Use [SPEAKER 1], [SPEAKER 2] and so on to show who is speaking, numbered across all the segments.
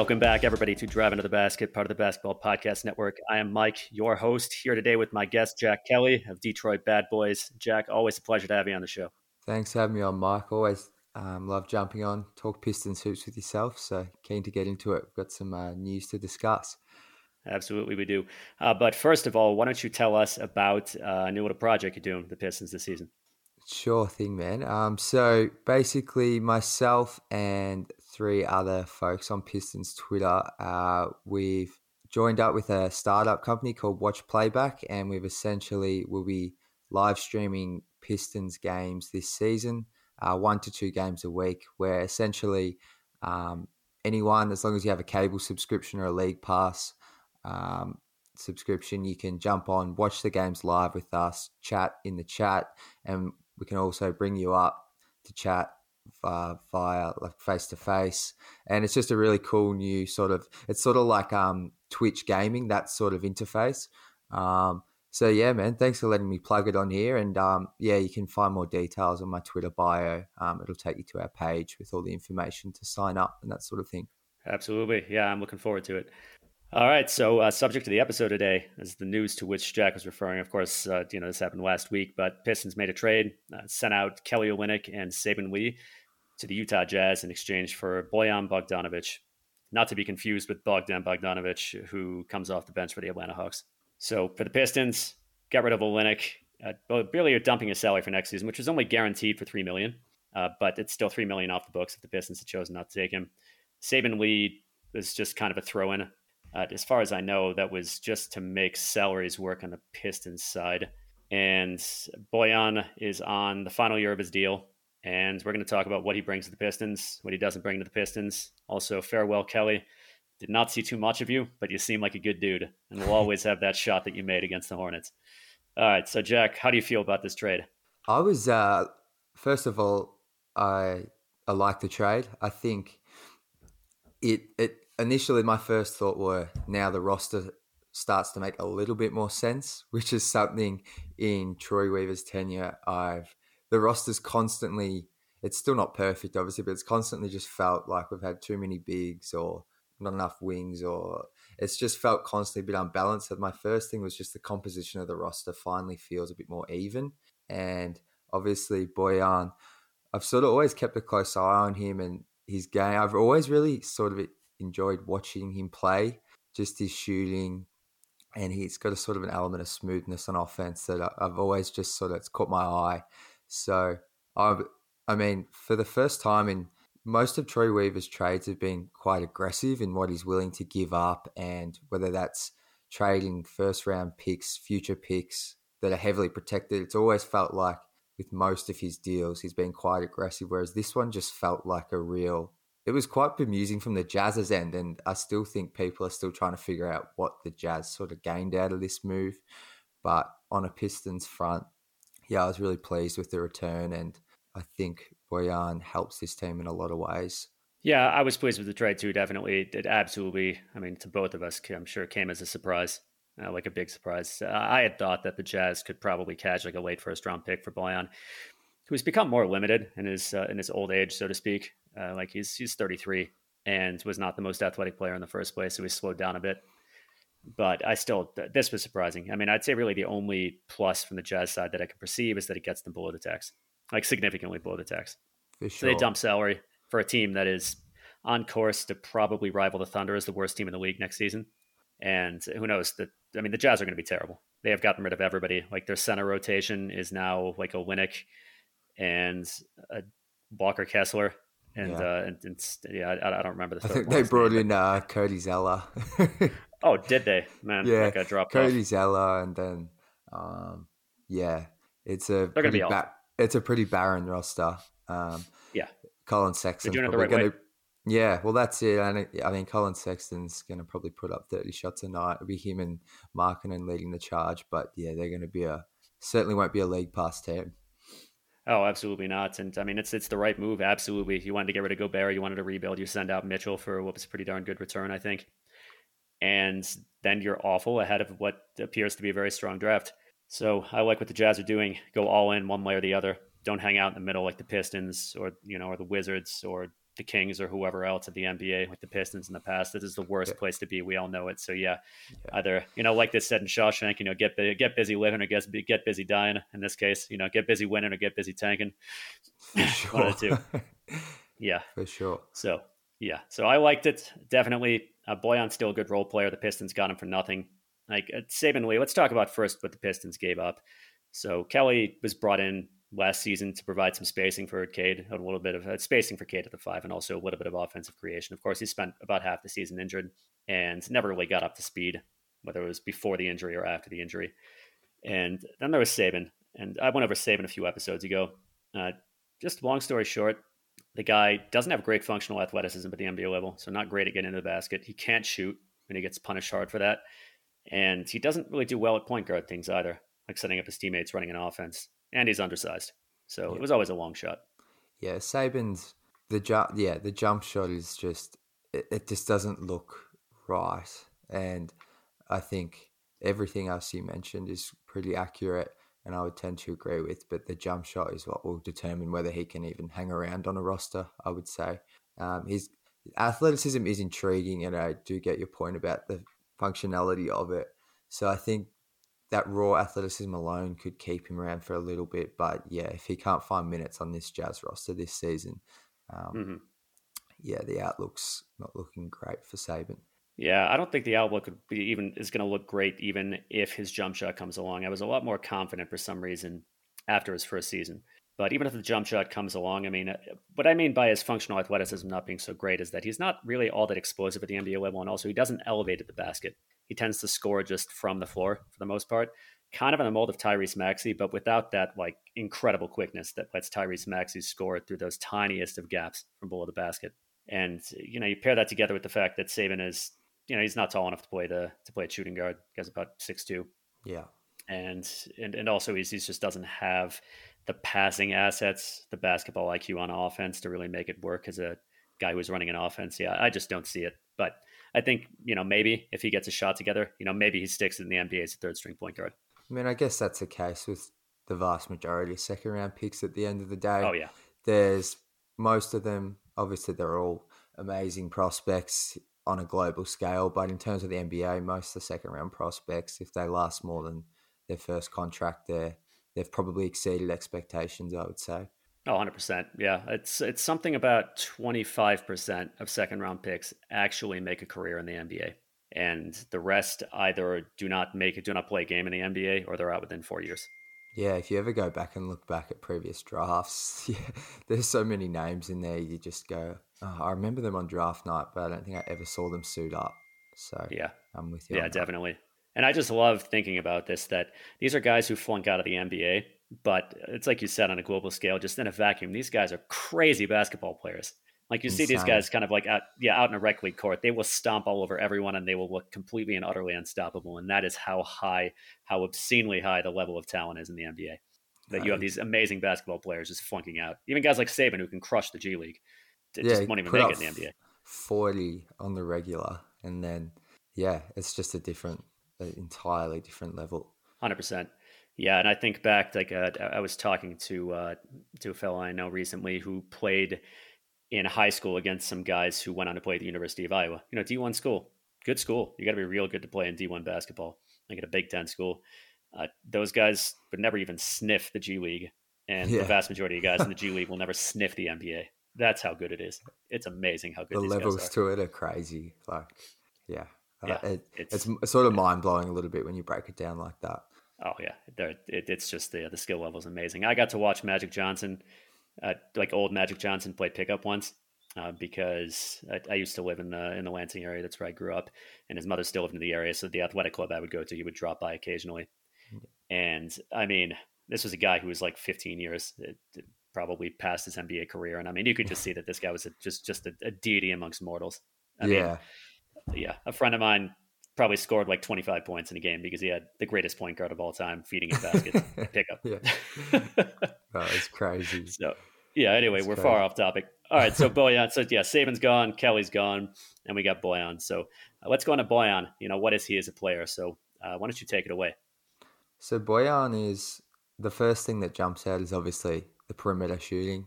[SPEAKER 1] Welcome back, everybody, to Drive Into the Basket, part of the Basketball Podcast Network. I am Mike, your host, here today with my guest, Jack Kelly of Detroit Bad Boys. Jack, always a pleasure to have you on the show.
[SPEAKER 2] Thanks for having me on, Mike. Always um, love jumping on, talk Pistons hoops with yourself. So keen to get into it. We've got some uh, news to discuss.
[SPEAKER 1] Absolutely, we do. Uh, but first of all, why don't you tell us about uh, a new little project you're doing, the Pistons this season?
[SPEAKER 2] Sure thing, man. Um, so basically, myself and three other folks on Pistons Twitter, uh, we've joined up with a startup company called Watch Playback, and we've essentially will be live streaming Pistons games this season, uh, one to two games a week, where essentially um, anyone, as long as you have a cable subscription or a league pass um, subscription, you can jump on, watch the games live with us, chat in the chat, and we can also bring you up to chat uh, via like face to face, and it's just a really cool new sort of. It's sort of like um, Twitch gaming, that sort of interface. Um, so yeah, man, thanks for letting me plug it on here, and um, yeah, you can find more details on my Twitter bio. Um, it'll take you to our page with all the information to sign up and that sort of thing.
[SPEAKER 1] Absolutely, yeah, I'm looking forward to it. All right. So, uh, subject to the episode today is the news to which Jack was referring. Of course, uh, you know this happened last week, but Pistons made a trade, uh, sent out Kelly Olynyk and Saben Lee to the Utah Jazz in exchange for Bojan Bogdanovic, not to be confused with Bogdan Bogdanovic, who comes off the bench for the Atlanta Hawks. So, for the Pistons, get rid of Olynyk. Uh, barely are dumping his salary for next season, which was only guaranteed for three million, uh, but it's still three million off the books if the Pistons had chosen not to take him. Saben Lee was just kind of a throw-in uh, as far as I know, that was just to make salaries work on the Pistons side. And Bojan is on the final year of his deal. And we're going to talk about what he brings to the Pistons, what he doesn't bring to the Pistons. Also, farewell, Kelly. Did not see too much of you, but you seem like a good dude. And we'll always have that shot that you made against the Hornets. All right. So, Jack, how do you feel about this trade?
[SPEAKER 2] I was, uh, first of all, I, I like the trade. I think it, it initially my first thought were now the roster starts to make a little bit more sense, which is something in Troy Weaver's tenure I've the roster's constantly it's still not perfect obviously, but it's constantly just felt like we've had too many bigs or not enough wings or it's just felt constantly a bit unbalanced. So my first thing was just the composition of the roster finally feels a bit more even. And obviously Bojan I've sort of always kept a close eye on him and his game. I've always really sort of enjoyed watching him play, just his shooting, and he's got a sort of an element of smoothness on offense that I've always just sort of it's caught my eye. So I, I mean, for the first time in most of Troy Weaver's trades have been quite aggressive in what he's willing to give up, and whether that's trading first round picks, future picks that are heavily protected. It's always felt like with most of his deals, he's been quite aggressive, whereas this one just felt like a real it was quite bemusing from the Jazz's end, and I still think people are still trying to figure out what the Jazz sort of gained out of this move. But on a Pistons front, yeah, I was really pleased with the return, and I think Bojan helps this team in a lot of ways.
[SPEAKER 1] Yeah, I was pleased with the trade too. Definitely, it absolutely. I mean, to both of us, I'm sure came as a surprise, uh, like a big surprise. Uh, I had thought that the Jazz could probably catch like a late first round pick for Bojan, who's become more limited in his uh, in his old age, so to speak. Uh, like he's he's 33 and was not the most athletic player in the first place, so he slowed down a bit. But I still, this was surprising. I mean, I'd say really the only plus from the Jazz side that I can perceive is that it gets them below the tax, like significantly below the tax. Sure. So they dump salary for a team that is on course to probably rival the Thunder as the worst team in the league next season. And who knows? That I mean, the Jazz are going to be terrible. They have gotten rid of everybody. Like their center rotation is now like a Olynyk and a Walker Kessler and yeah, uh, and, and yeah I, I, don't remember the.
[SPEAKER 2] I think they brought name, in uh, Cody Zeller.
[SPEAKER 1] oh, did they? Man, yeah, got dropped.
[SPEAKER 2] Cody
[SPEAKER 1] off.
[SPEAKER 2] Zeller, and then um, yeah, it's a They're pretty ba- it's a pretty barren roster. Um,
[SPEAKER 1] yeah,
[SPEAKER 2] Collin Sexton's probably right going to. Yeah, well, that's it. I, I mean, Collin Sexton's going to probably put up 30 shots a night. It'll be him and Markkanen leading the charge. But yeah, they're going to be a certainly won't be a league pass team.
[SPEAKER 1] Oh, absolutely not. And I mean, it's it's the right move. Absolutely. You wanted to get rid of Gobert. You wanted to rebuild. You send out Mitchell for what was a pretty darn good return, I think. And then you're awful ahead of what appears to be a very strong draft. So I like what the Jazz are doing. Go all in one way or the other. Don't hang out in the middle like the Pistons or you know or the Wizards or the Kings or whoever else at the NBA, with the Pistons in the past. This is the worst yeah. place to be. We all know it. So yeah, yeah, either you know, like they said in Shawshank, you know, get get busy living or get get busy dying. In this case, you know, get busy winning or get busy tanking. Sure. One of the two. Yeah,
[SPEAKER 2] for sure.
[SPEAKER 1] So yeah, so I liked it definitely. Uh, Bojan's still a good role player. The Pistons got him for nothing. Like uh, Saben Lee, let's talk about first what the Pistons gave up. So Kelly was brought in last season to provide some spacing for Cade, a little bit of uh, spacing for Cade at the five, and also a little bit of offensive creation. Of course, he spent about half the season injured and never really got up to speed, whether it was before the injury or after the injury. And then there was Saben, and I went over Saben a few episodes ago. Uh, just long story short, the guy doesn't have great functional athleticism at the NBA level, so not great at getting into the basket. He can't shoot, and he gets punished hard for that. And he doesn't really do well at point guard things either, like setting up his teammates, running an offense and he's undersized, so yeah. it was always a long shot.
[SPEAKER 2] Yeah, Saben's the jump. Yeah, the jump shot is just it, it just doesn't look right, and I think everything else you mentioned is pretty accurate, and I would tend to agree with. But the jump shot is what will determine whether he can even hang around on a roster. I would say um, his athleticism is intriguing, and I do get your point about the functionality of it. So I think that raw athleticism alone could keep him around for a little bit. But yeah, if he can't find minutes on this Jazz roster this season, um, mm-hmm. yeah, the outlook's not looking great for Saben.
[SPEAKER 1] Yeah, I don't think the outlook would be even is going to look great even if his jump shot comes along. I was a lot more confident for some reason after his first season. But even if the jump shot comes along, I mean, uh, what I mean by his functional athleticism not being so great is that he's not really all that explosive at the NBA level, and also he doesn't elevate at the basket. He tends to score just from the floor for the most part, kind of in the mold of Tyrese Maxey, but without that like incredible quickness that lets Tyrese Maxey score through those tiniest of gaps from below the basket. And you know, you pair that together with the fact that Saben is, you know, he's not tall enough to play the to play a shooting guard. He's about six two.
[SPEAKER 2] Yeah.
[SPEAKER 1] And and and also he's, he just doesn't have the passing assets, the basketball IQ on offense to really make it work as a guy who's running an offense. Yeah, I just don't see it. But I think you know maybe if he gets a shot together, you know maybe he sticks in the NBA as a third string point guard.
[SPEAKER 2] I mean, I guess that's the case with the vast majority of second round picks. At the end of the day,
[SPEAKER 1] oh yeah,
[SPEAKER 2] there's most of them. Obviously, they're all amazing prospects on a global scale, but in terms of the NBA, most of the second round prospects, if they last more than their first contract, there they've probably exceeded expectations. I would say.
[SPEAKER 1] Oh, 100%. Yeah. It's it's something about 25% of second round picks actually make a career in the NBA. And the rest either do not make it, do not play a game in the NBA, or they're out within four years.
[SPEAKER 2] Yeah, if you ever go back and look back at previous drafts, yeah, there's so many names in there. You just go, oh, I remember them on draft night, but I don't think I ever saw them suit up. So
[SPEAKER 1] yeah,
[SPEAKER 2] I'm with you.
[SPEAKER 1] Yeah, definitely. And I just love thinking about this that these are guys who flunk out of the NBA but it's like you said on a global scale, just in a vacuum, these guys are crazy basketball players. Like you see these guys kind of like out, yeah, out in a rec league court, they will stomp all over everyone and they will look completely and utterly unstoppable. And that is how high, how obscenely high the level of talent is in the NBA. That you have these amazing basketball players just flunking out. Even guys like Saben who can crush the G League, yeah, just won't even make it in the NBA.
[SPEAKER 2] Forty on the regular, and then yeah, it's just a different, entirely different level.
[SPEAKER 1] Hundred percent. Yeah, and I think back like uh, I was talking to uh, to a fellow I know recently who played in high school against some guys who went on to play at the University of Iowa. You know, D one school, good school. You got to be real good to play in D one basketball. Like at a Big Ten school, uh, those guys would never even sniff the G League, and yeah. the vast majority of guys in the G League will never sniff the NBA. That's how good it is. It's amazing how good
[SPEAKER 2] the levels to it are crazy. Like, yeah, uh, it, it's, it's sort of mind blowing a little bit when you break it down like that.
[SPEAKER 1] Oh yeah, it, it's just the the skill level is amazing. I got to watch Magic Johnson, uh, like old Magic Johnson, play pickup once uh, because I, I, used to live in the in the Lansing area. That's where I grew up, and his mother still lived in the area. So the athletic club I would go to, he would drop by occasionally. And I mean, this was a guy who was like 15 years, it probably past his NBA career, and I mean, you could just see that this guy was a, just just a, a, deity amongst mortals. I
[SPEAKER 2] yeah,
[SPEAKER 1] mean, yeah. A friend of mine probably scored like 25 points in a game because he had the greatest point guard of all time feeding his baskets pickup.
[SPEAKER 2] Yeah. oh, it's crazy.
[SPEAKER 1] So, yeah, anyway, That's we're crazy. far off topic. All right, so Bojan. So, yeah, Saben's gone, Kelly's gone, and we got Bojan. So, uh, let's go on to Bojan. You know, what is he as a player? So, uh, why don't you take it away?
[SPEAKER 2] So, Bojan is the first thing that jumps out is obviously the perimeter shooting.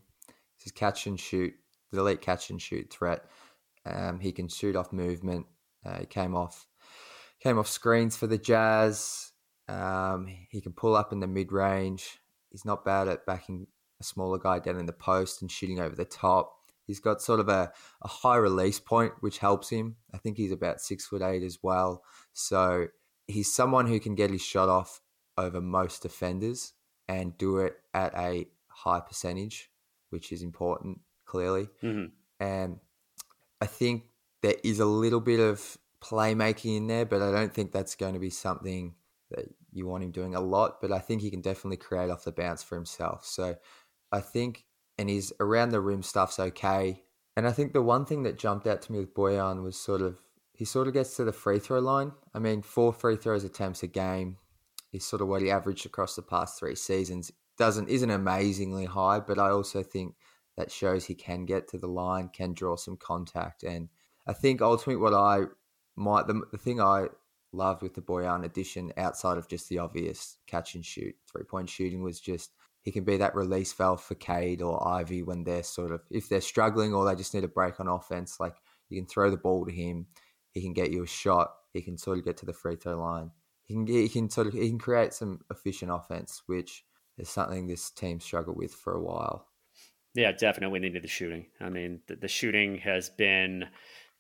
[SPEAKER 2] His catch and shoot the elite catch and shoot threat. Um, he can shoot off movement. Uh, he came off came off screens for the Jazz. Um, he can pull up in the mid range. He's not bad at backing a smaller guy down in the post and shooting over the top. He's got sort of a, a high release point, which helps him. I think he's about six foot eight as well. So he's someone who can get his shot off over most defenders and do it at a high percentage, which is important, clearly.
[SPEAKER 1] Mm-hmm.
[SPEAKER 2] And I think there is a little bit of playmaking in there, but I don't think that's going to be something that you want him doing a lot. But I think he can definitely create off the bounce for himself. So I think, and his around the rim stuff's okay. And I think the one thing that jumped out to me with Bojan was sort of he sort of gets to the free throw line. I mean, four free throws attempts a game is sort of what he averaged across the past three seasons. Doesn't isn't amazingly high, but I also think that shows he can get to the line, can draw some contact, and I think ultimately what I might the, the thing I loved with the Bojan addition outside of just the obvious catch and shoot three point shooting was just he can be that release valve for Cade or Ivey when they're sort of if they're struggling or they just need a break on offense. Like you can throw the ball to him, he can get you a shot, he can sort of get to the free throw line. He can he can sort of he can create some efficient offense, which is something this team struggled with for a while.
[SPEAKER 1] Yeah, definitely needed the shooting. I mean, the, the shooting has been,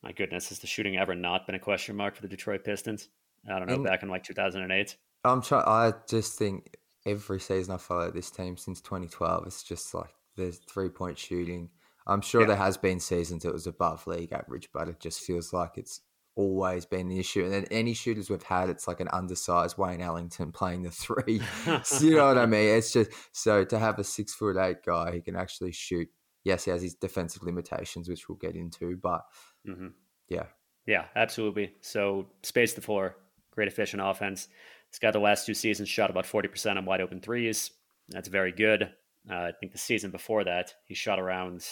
[SPEAKER 1] my goodness, has the shooting ever not been a question mark for the Detroit Pistons? I don't know, in, back in like 2008. I'm
[SPEAKER 2] trying. I just think every season I follow this team since 2012, it's just like there's three point shooting. I'm sure yeah. there has been seasons it was above league average, but it just feels like it's always been an issue. And then any shooters we've had, it's like an undersized Wayne Ellington playing the three. so you know what I mean? It's just so to have a six foot eight guy who can actually shoot. Yes, he has his defensive limitations, which we'll get into, but mm-hmm. yeah.
[SPEAKER 1] Yeah, absolutely. So space the floor, great efficient offense. This guy the last two seasons shot about 40% on wide open threes. That's very good. Uh, I think the season before that, he shot around,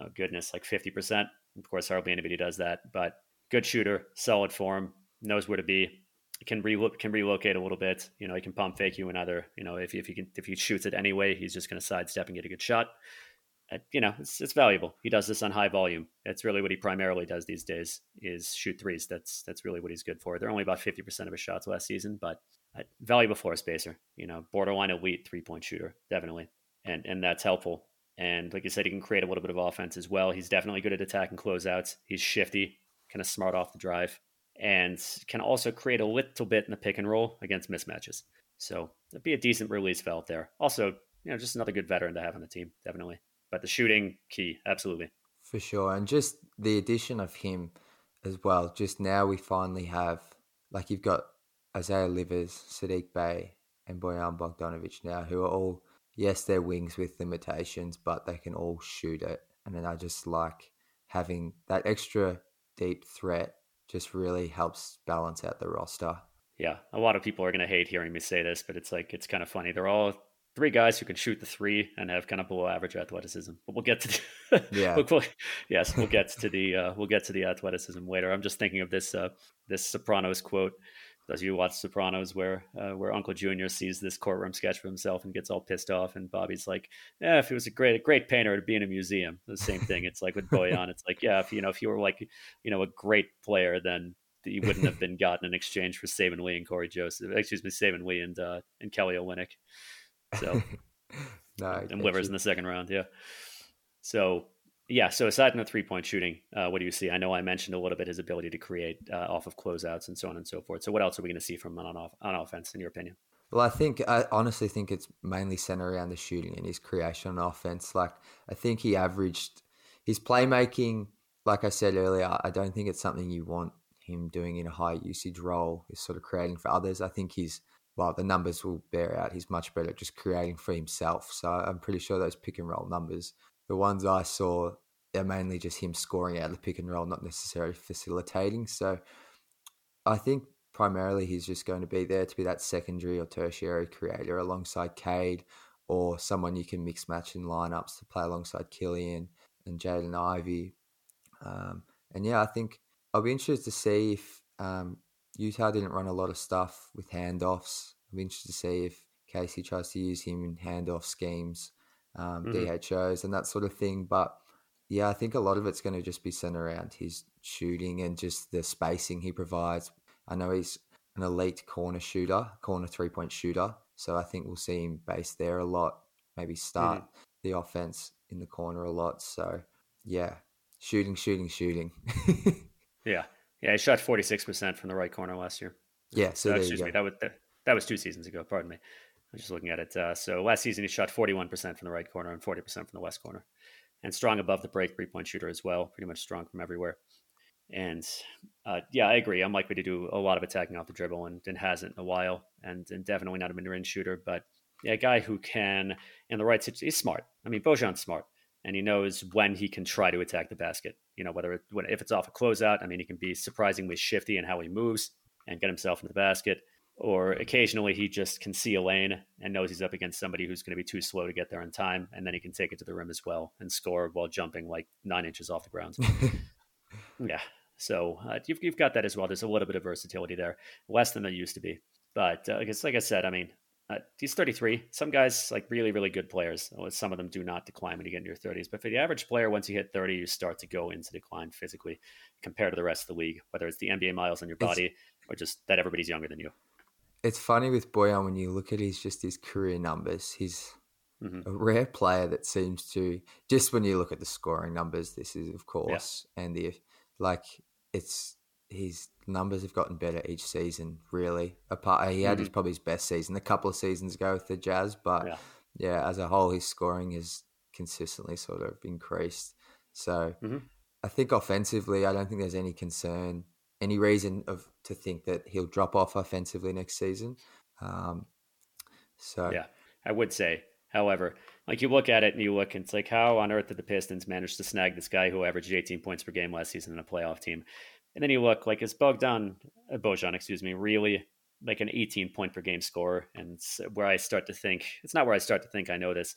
[SPEAKER 1] oh goodness, like 50%. Of course, hardly anybody does that, but good shooter, solid form, knows where to be, can re- can relocate a little bit. You know, he can pump fake you another. You know, if if he can if he shoots it anyway, he's just going to sidestep and get a good shot. Uh, you know, it's, it's valuable. He does this on high volume. That's really what he primarily does these days is shoot threes. That's that's really what he's good for. They're only about fifty percent of his shots last season, but uh, valuable floor spacer. You know, borderline elite three point shooter, definitely, and and that's helpful. And like you said, he can create a little bit of offense as well. He's definitely good at attacking closeouts. He's shifty kind of smart off the drive, and can also create a little bit in the pick and roll against mismatches. So it'd be a decent release valve there. Also, you know, just another good veteran to have on the team, definitely. But the shooting key, absolutely.
[SPEAKER 2] For sure. And just the addition of him as well. Just now we finally have like you've got Isaiah Livers, Saddiq Bey, and Bojan Bogdanovic now, who are all yes, they're wings with limitations, but they can all shoot it. And then I just like having that extra deep threat just really helps balance out the roster.
[SPEAKER 1] Yeah, a lot of people are going to hate hearing me say this, but it's like it's kind of funny. They're all three guys who can shoot the three and have kind of below average athleticism. But we'll get to the, yeah. we'll, we'll, yes, we'll get to the uh, we'll get to the athleticism later. I'm just thinking of this uh, this Sopranos quote those you watch Sopranos, where uh, where Uncle Junior sees this courtroom sketch of himself and gets all pissed off, and Bobby's like, "Yeah, if he was a great a great painter, it'd be in a museum." The same thing. It's like with Bojan. It's like, yeah, if you know, if you were like, you know, a great player, then you wouldn't have been gotten in exchange for Saben Lee and Cory Joseph. Excuse me, Saben Lee and uh, and Kelly Olynyk. So, no, and Livers you. in the second round. Yeah. So yeah. So aside from the three point shooting, uh, what do you see? I know I mentioned a little bit his ability to create uh, off of closeouts and so on and so forth. So what else are we going to see from him on off on offense, in your opinion?
[SPEAKER 2] Well, I think I honestly think it's mainly centered around the shooting and his creation on offense. Like I think he averaged his playmaking. Like I said earlier, I don't think it's something you want him doing in a high usage role. Is sort of creating for others. I think he's well, the numbers will bear out. He's much better at just creating for himself. So I'm pretty sure those pick and roll numbers the ones I saw are mainly just him scoring out of the pick and roll, not necessarily facilitating. So I think primarily he's just going to be there to be that secondary or tertiary creator alongside Cade or someone you can mix match in lineups to play alongside Killian and Jaden Ivey. Um, and yeah, I think I'll be interested to see if um, Utah didn't run a lot of stuff with handoffs. I'm interested to see if Casey tries to use him in handoff schemes um, mm-hmm. DHOs and that sort of thing. But yeah, I think a lot of it's going to just be centered around his shooting and just the spacing he provides. I know he's an elite corner shooter, corner three point shooter. So I think we'll see him base there a lot, maybe start mm. the offense in the corner a lot. So yeah, shooting, shooting, shooting.
[SPEAKER 1] yeah. Yeah. He shot 46% from the right corner last year.
[SPEAKER 2] Yeah. So,
[SPEAKER 1] excuse me. That was, that was two seasons ago. Pardon me. I'm just looking at it. Uh, so last season, he shot 41% from the right corner and 40% from the west corner. And strong above the break three point shooter as well. Pretty much strong from everywhere. And uh, yeah, I agree. I'm likely to do a lot of attacking off the dribble and, and hasn't in a while. And, and definitely not a mid range shooter. But yeah, a guy who can, in the right situation, he's smart. I mean, Bojan's smart. And he knows when he can try to attack the basket. You know, whether it, when, if it's off a closeout, I mean, he can be surprisingly shifty in how he moves and get himself into the basket or occasionally he just can see a lane and knows he's up against somebody who's going to be too slow to get there in time, and then he can take it to the rim as well and score while jumping like nine inches off the ground. yeah, so uh, you've you've got that as well. There's a little bit of versatility there, less than there used to be. But uh, I guess, like I said, I mean, uh, he's 33. Some guys, like really, really good players, some of them do not decline when you get into your 30s. But for the average player, once you hit 30, you start to go into decline physically compared to the rest of the league, whether it's the NBA miles on your body it's, or just that everybody's younger than you
[SPEAKER 2] it's funny with Bojan when you look at his just his career numbers. He's mm-hmm. a rare player that seems to just when you look at the scoring numbers. This is of course, yeah. and the like. It's his numbers have gotten better each season. Really, apart he had mm-hmm. his probably his best season a couple of seasons ago with the Jazz, but yeah, yeah as a whole, his scoring has consistently sort of increased. So. Mm-hmm. I think offensively, I don't think there's any concern any reason of to think that he'll drop off offensively next season. Um, so
[SPEAKER 1] yeah, I would say. However, like you look at it and you look, and it's like, how on earth did the Pistons manage to snag this guy who averaged 18 points per game last season in a playoff team? And then you look like is Bogdan Bojan, excuse me, really like an 18 point per game scorer? And where I start to think it's not where I start to think I know this.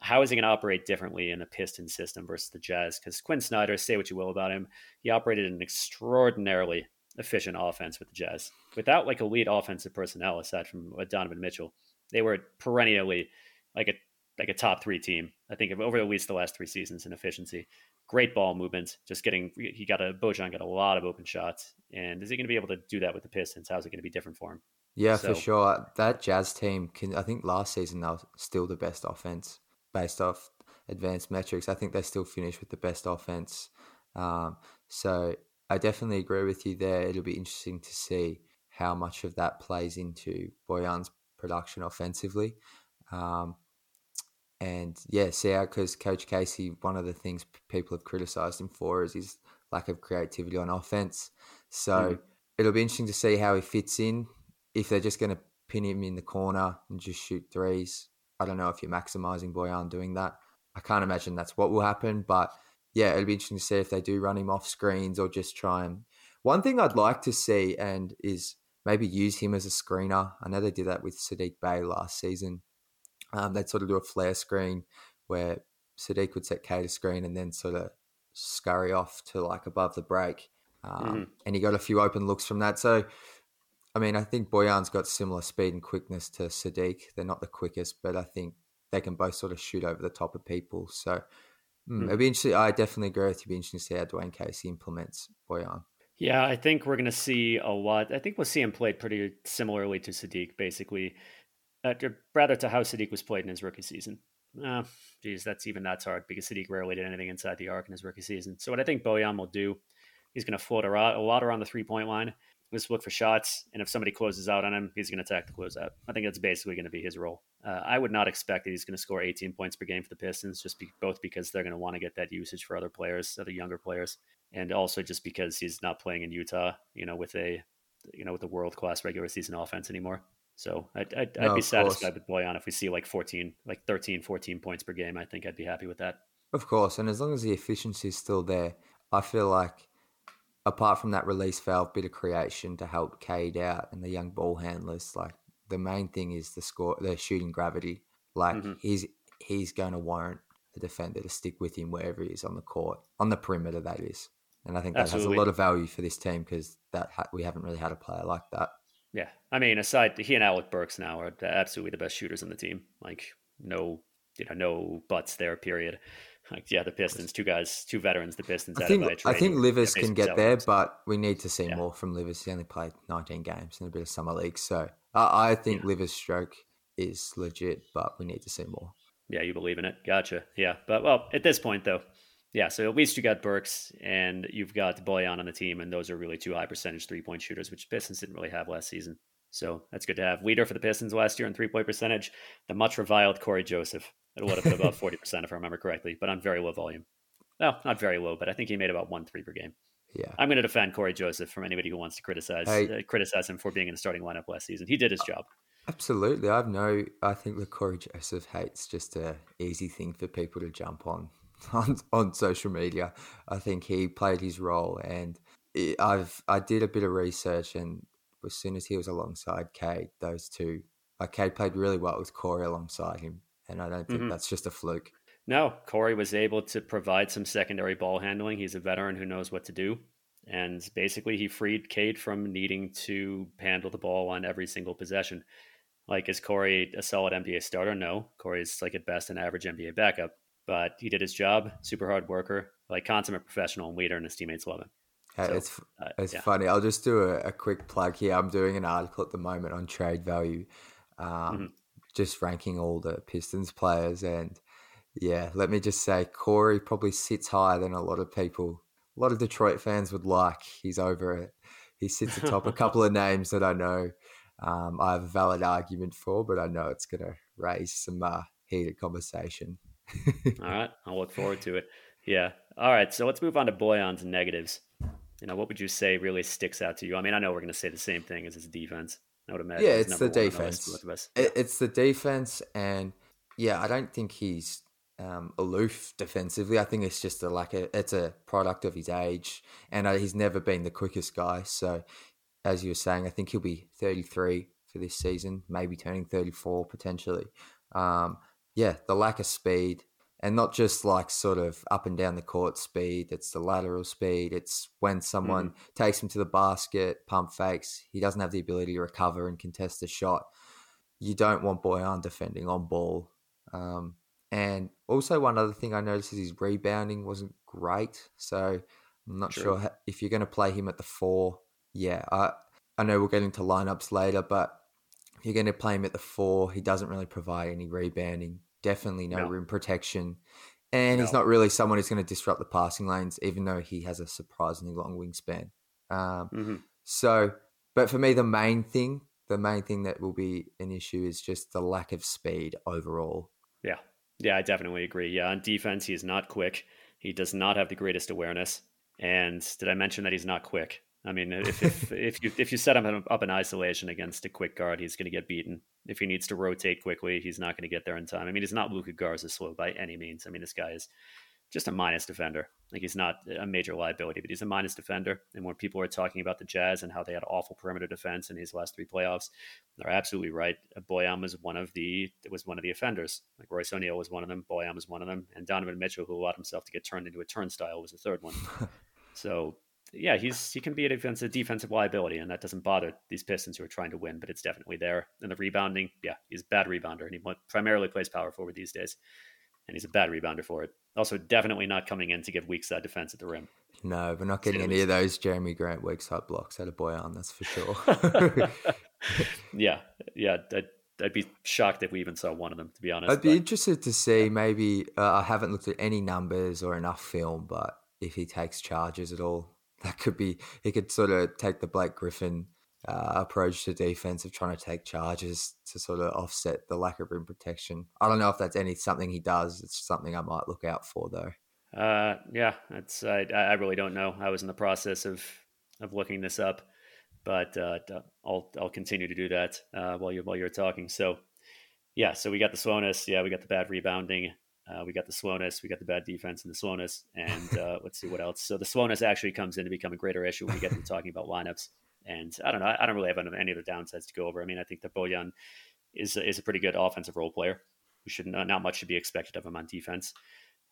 [SPEAKER 1] How is he going to operate differently in a Piston system versus the Jazz? Because Quin Snyder, say what you will about him, he operated an extraordinarily efficient offense with the Jazz. Without like elite offensive personnel aside from uh, Donovan Mitchell, they were perennially like a like a top three team. I think over at least the last three seasons in efficiency. Great ball movement, just getting he got a Bojan got a lot of open shots. And is he going to be able to do that with the Pistons? How's it going to be different for him?
[SPEAKER 2] Yeah, so, for sure. That Jazz team can I think last season they were still the best offense based off advanced metrics. I think they still finished with the best offense. Um, so I definitely agree with you there. It'll be interesting to see how much of that plays into Bojan's production offensively. Um, and yeah, see how because Coach Casey, one of the things people have criticized him for is his lack of creativity on offense. So mm. it'll be interesting to see how he fits in. If they're just going to pin him in the corner and just shoot threes, I don't know if you're maximizing Bojan doing that. I can't imagine that's what will happen, but yeah, it'll be interesting to see if they do run him off screens or just try and. One thing I'd like to see and is maybe use him as a screener. I know they did that with Saddiq Bey last season. Um, they'd sort of do a flare screen where Saddiq would set Cade to screen and then sort of scurry off to like above the break. Um, mm-hmm. And he got a few open looks from that. So, I mean, I think Bojan's got similar speed and quickness to Saddiq. They're not the quickest, but I think they can both sort of shoot over the top of people. So, Mm, it'd be interesting. I definitely agree with you. It'd be interesting to see how Dwane Casey implements Bojan.
[SPEAKER 1] Yeah, I think we're going to see a lot. I think we'll see him played pretty similarly to Saddiq, basically, uh, rather to how Saddiq was played in his rookie season. Uh, geez, that's even that's hard because Saddiq rarely did anything inside the arc in his rookie season. So what I think Bojan will do, he's going to float a lot, a lot around the three point line. Just look for shots, and if somebody closes out on him, he's going to attack the closeout. I think that's basically going to be his role. Uh, I would not expect that he's going to score 18 points per game for the Pistons, just be, both because they're going to want to get that usage for other players, other younger players, and also just because he's not playing in Utah, you know, with a, you know, with a world class regular season offense anymore. So I'd, I'd, no, I'd be satisfied course. with Bojan if we see like 14, like 13, 14 points per game. I think I'd be happy with that.
[SPEAKER 2] Of course, and as long as the efficiency is still there, I feel like apart from that release valve bit of creation to help Cade out and the young ball handlers, like the main thing is the score, the shooting gravity. Like mm-hmm. he's he's going to warrant the defender to stick with him wherever he is on the court, on the perimeter. That is, and I think that Absolutely. has a lot of value for this team because that ha- we haven't really had a player like that.
[SPEAKER 1] Yeah, I mean, aside he and Alec Burks now are absolutely the best shooters in the team. Like no, you know, no buts there. Period. Like yeah, the Pistons, two guys, two veterans. The Pistons.
[SPEAKER 2] I think I think Livers can get there, but we need to see yeah. more from Livers. He only played 19 games in a bit of summer league, so I, I think yeah. Livers' stroke is legit, but we need to see more.
[SPEAKER 1] Yeah, you believe in it. Gotcha. Yeah, but well, at this point though, yeah. So at least you got Burks and you've got Bojan on the team, and those are really two high percentage three point shooters, which Pistons didn't really have last season. So that's good to have. Leader for the Pistons last year in three point percentage, the much reviled Cory Joseph. It would have been about 40% if I remember correctly, but on very low volume. No, not very low, but I think he made about one three per game.
[SPEAKER 2] Yeah.
[SPEAKER 1] I'm going to defend Corey Joseph from anybody who wants to criticize uh, criticize him for being in the starting lineup last season. He did his job.
[SPEAKER 2] Absolutely. I've no I think the Cory Joseph hate's just a easy thing for people to jump on on, on social media. I think he played his role and it, I've I did a bit of research and as soon as he was alongside Cade, those two like Cade played really well with Cory alongside him and I don't think mm-hmm. that's just a fluke.
[SPEAKER 1] No, Cory was able to provide some secondary ball handling. He's a veteran who knows what to do. And basically, he freed Cade from needing to handle the ball on every single possession. Like, is Cory a solid NBA starter? No. Cory's like at best an average NBA backup, but he did his job. Super hard worker, like consummate professional and leader, and his teammates love him.
[SPEAKER 2] Hey, so, it's uh, it's yeah. funny. I'll just do a, a, quick plug here. I'm doing an article at the moment on trade value. Um, mm-hmm just ranking all the Pistons players. And yeah, let me just say, Cory probably sits higher than a lot of people, a lot of Detroit fans would like. He's over it. He sits atop a couple of names that I know um, I have a valid argument for, but I know it's going to raise some uh, heated conversation.
[SPEAKER 1] all right. I'll look forward to it. Yeah. All right. So let's move on to Bojan's negatives. You know, what would you say really sticks out to you? I mean, I know we're going to say the same thing as his defense. I would imagine.
[SPEAKER 2] Yeah, it's the defense. The it's the defense, and yeah, I don't think he's um, aloof defensively. I think it's just a like a it's a product of his age, and uh, he's never been the quickest guy. So, as you were saying, I think he'll be 33 for this season, maybe turning 34 potentially. Um, yeah, the lack of speed, and not just like sort of up and down the court speed. It's the lateral speed. It's when someone mm. takes him to the basket, pump fakes. He doesn't have the ability to recover and contest the shot. You don't want Bojan defending on ball. Um, and also one other thing I noticed is his rebounding wasn't great. So I'm not True. sure if you're going to play him at the four. Yeah, I I know we'll get into lineups later, but you're going to play him at the four, he doesn't really provide any rebounding definitely no, no. rim protection. And no. he's not really someone who's going to disrupt the passing lanes, even though he has a surprisingly long wingspan. Um, mm-hmm. So, but for me, the main thing, the main thing that will be an issue is just the lack of speed overall.
[SPEAKER 1] Yeah. Yeah, I definitely agree. Yeah, on defense, he is not quick. He does not have the greatest awareness. And did I mention that he's not quick? I mean, if if, if you if you set him up in isolation against a quick guard, he's going to get beaten. If he needs to rotate quickly, he's not going to get there in time. I mean, he's not Luka Garza slow by any means. I mean, this guy is just a minus defender. Like he's not a major liability, but he's a minus defender. And when people are talking about the Jazz and how they had awful perimeter defense in these last three playoffs, they're absolutely right. Bojan was one of the was one of the offenders. Like Royce O'Neale was one of them. Bojan was one of them, and Donovan Mitchell, who allowed himself to get turned into a turnstile, was the third one. so yeah, he's he can be a defensive defensive liability, and that doesn't bother these Pistons who are trying to win. But it's definitely there. And the rebounding, yeah, he's a bad rebounder, and he primarily plays power forward these days, and he's a bad rebounder for it. Also, definitely not coming in to give weak side defense at the rim.
[SPEAKER 2] No, we're not getting any of those Jerami Grant weak side blocks out of Bojan. That's for sure.
[SPEAKER 1] yeah, yeah. I'd, I'd, be shocked if we even saw one of them. To be honest,
[SPEAKER 2] I'd be but, interested to see. Maybe uh, I haven't looked at any numbers or enough film, but if he takes charges at all that could be he could sort of take the Blake Griffin uh, approach to defense of trying to take charges to sort of offset the lack of rim protection. I don't know if that's any something he does. It's something I might look out for though.
[SPEAKER 1] Uh, yeah, it's I, I really don't know. I was in the process of of looking this up, but uh, I'll I'll continue to do that uh, while you while you're talking. So yeah, so we got the slowness. Yeah, we got the bad rebounding. Uh, we got the slowness, we got the bad defense and the slowness, and uh, let's see what else. So the slowness actually comes in to become a greater issue when we get to talking about lineups. And I don't know, I don't really have any other downsides to go over. I mean, I think that Bojan is is a pretty good offensive role player. We should not, not much should be expected of him on defense.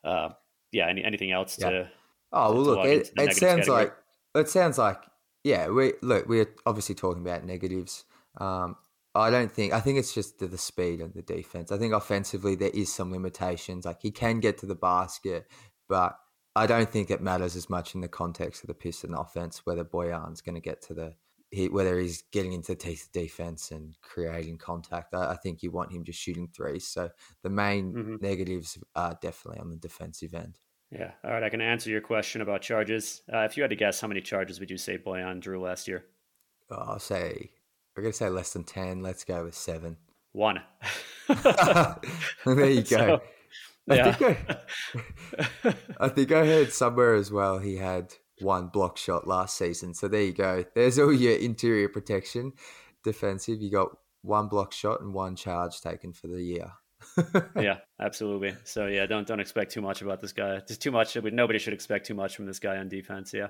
[SPEAKER 1] Uh, yeah. Any, anything else
[SPEAKER 2] yeah.
[SPEAKER 1] to?
[SPEAKER 2] Oh well, look, it, it sounds category? like it sounds like yeah. We look, we're obviously talking about negatives. Um, I don't think. I think it's just the, the speed and the defense. I think offensively there is some limitations. Like he can get to the basket, but I don't think it matters as much in the context of the Piston offense whether Bojan's going to get to the he, whether he's getting into the teeth of defense and creating contact. I, I, think you want him just shooting threes. So the main mm-hmm. negatives are definitely on the defensive end.
[SPEAKER 1] Yeah. All right. I can answer your question about charges. Uh, if you had to guess, how many charges would you say Bojan drew last year?
[SPEAKER 2] Oh, I'll say I'm going to say less than 10. Let's go with seven.
[SPEAKER 1] One.
[SPEAKER 2] there you go. So, I, yeah. think I, I think I heard somewhere as well he had one block shot last season. So there you go. There's all your interior protection. Defensive, you got one block shot and one charge taken for the year.
[SPEAKER 1] yeah, absolutely. So yeah, don't don't expect too much about this guy. Just too much. Nobody should expect too much from this guy on defense. Yeah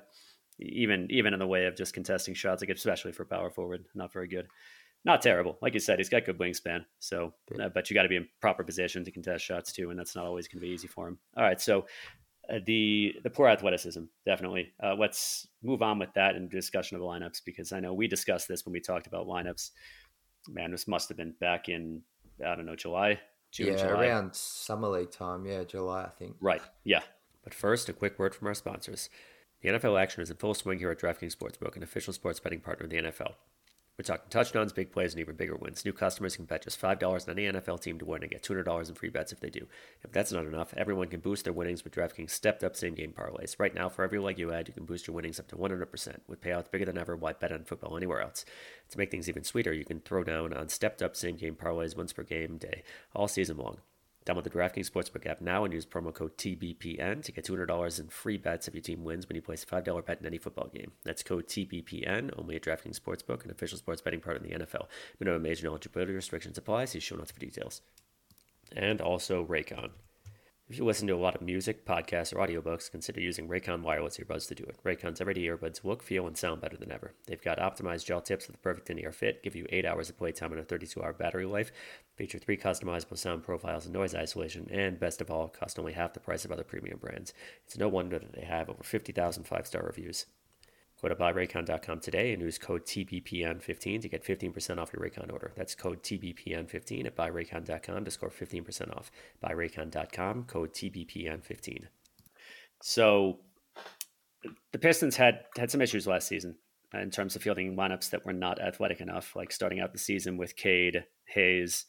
[SPEAKER 1] even even in the way of just contesting shots, like especially for power forward, not very good. Not terrible, like you said, he's got good wingspan. So, uh, but you got to be in proper position to contest shots too, and that's not always going to be easy for him. All right, so uh, the the poor athleticism, definitely. Uh, let's move on with that and discussion of the lineups because I know we discussed this when we talked about lineups. Man, this must have been back in I don't know July,
[SPEAKER 2] June, yeah, July. around summer league time. Yeah, July, I think.
[SPEAKER 1] Right. Yeah. But first, a quick word from our sponsors. The NFL action is in full swing here at DraftKings Sportsbook, an official sports betting partner of the NFL. We're talking touchdowns, big plays, and even bigger wins. New customers can bet just $5 on any NFL team to win and get $200 in free bets if they do. If that's not enough, everyone can boost their winnings with DraftKings stepped up same game parlays. Right now, for every leg you add, you can boost your winnings up to 100%, with payouts bigger than ever. Why bet on football anywhere else? To make things even sweeter, you can throw down on stepped up same game parlays once per game day, all season long. Download the DraftKings Sportsbook app now and use promo code TBPN to get $200 in free bets if your team wins when you place a $5 bet in any football game. That's code TBPN, only at DraftKings Sportsbook, an official sports betting partner of the NFL. Minimum age and eligibility restrictions apply. See show notes for details. And also Raycon. If you listen to a lot of music, podcasts, or audiobooks, consider using Raycon wireless earbuds to do it. Raycon's everyday earbuds look, feel, and sound better than ever. They've got optimized gel tips with the perfect in-ear fit, give you 8 hours of playtime and a 32-hour battery life, feature 3 customizable sound profiles and noise isolation, and best of all, cost only half the price of other premium brands. It's no wonder that they have over 50,000 five-star reviews. Go to buyraycon.com today and use code TBPN15 to get 15% off your Raycon order. That's code TBPN15 at buyraycon.com to score 15% off. Buyraycon.com, code TBPN15. So the Pistons had had some issues last season in terms of fielding lineups that were not athletic enough, like starting out the season with Cade, Hayes,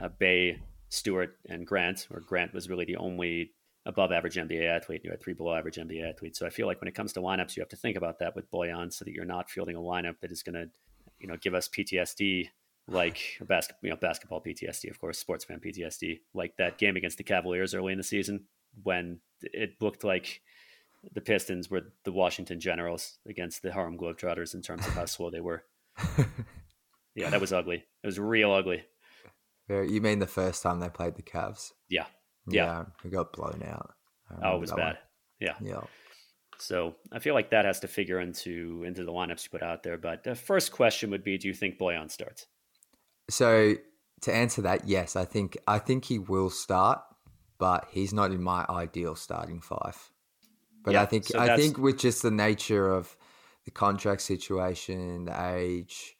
[SPEAKER 1] uh, Bey, Stewart, and Grant, where Grant was really the only above average NBA athlete, and you had three below average NBA athletes. So I feel like when it comes to lineups, you have to think about that with Bojan so that you're not fielding a lineup that is going to, you know, give us PTSD like basketball, you know, basketball PTSD, of course, sports fan PTSD, like that game against the Cavaliers early in the season when it looked like the Pistons were the Washington Generals against the Harlem Globetrotters in terms of how slow they were. yeah, that was ugly. It was real ugly.
[SPEAKER 2] You mean the first time they played the Cavs?
[SPEAKER 1] Yeah,
[SPEAKER 2] yeah, yeah got blown out.
[SPEAKER 1] Oh, it was bad. One. Yeah,
[SPEAKER 2] yeah.
[SPEAKER 1] So I feel like that has to figure into into the lineups you put out there. But the first question would be: Do you think Bojan starts?
[SPEAKER 2] So to answer that, yes, I think I think he will start, but he's not in my ideal starting five. But yeah, I think so I think with just the nature of the contract situation, the age,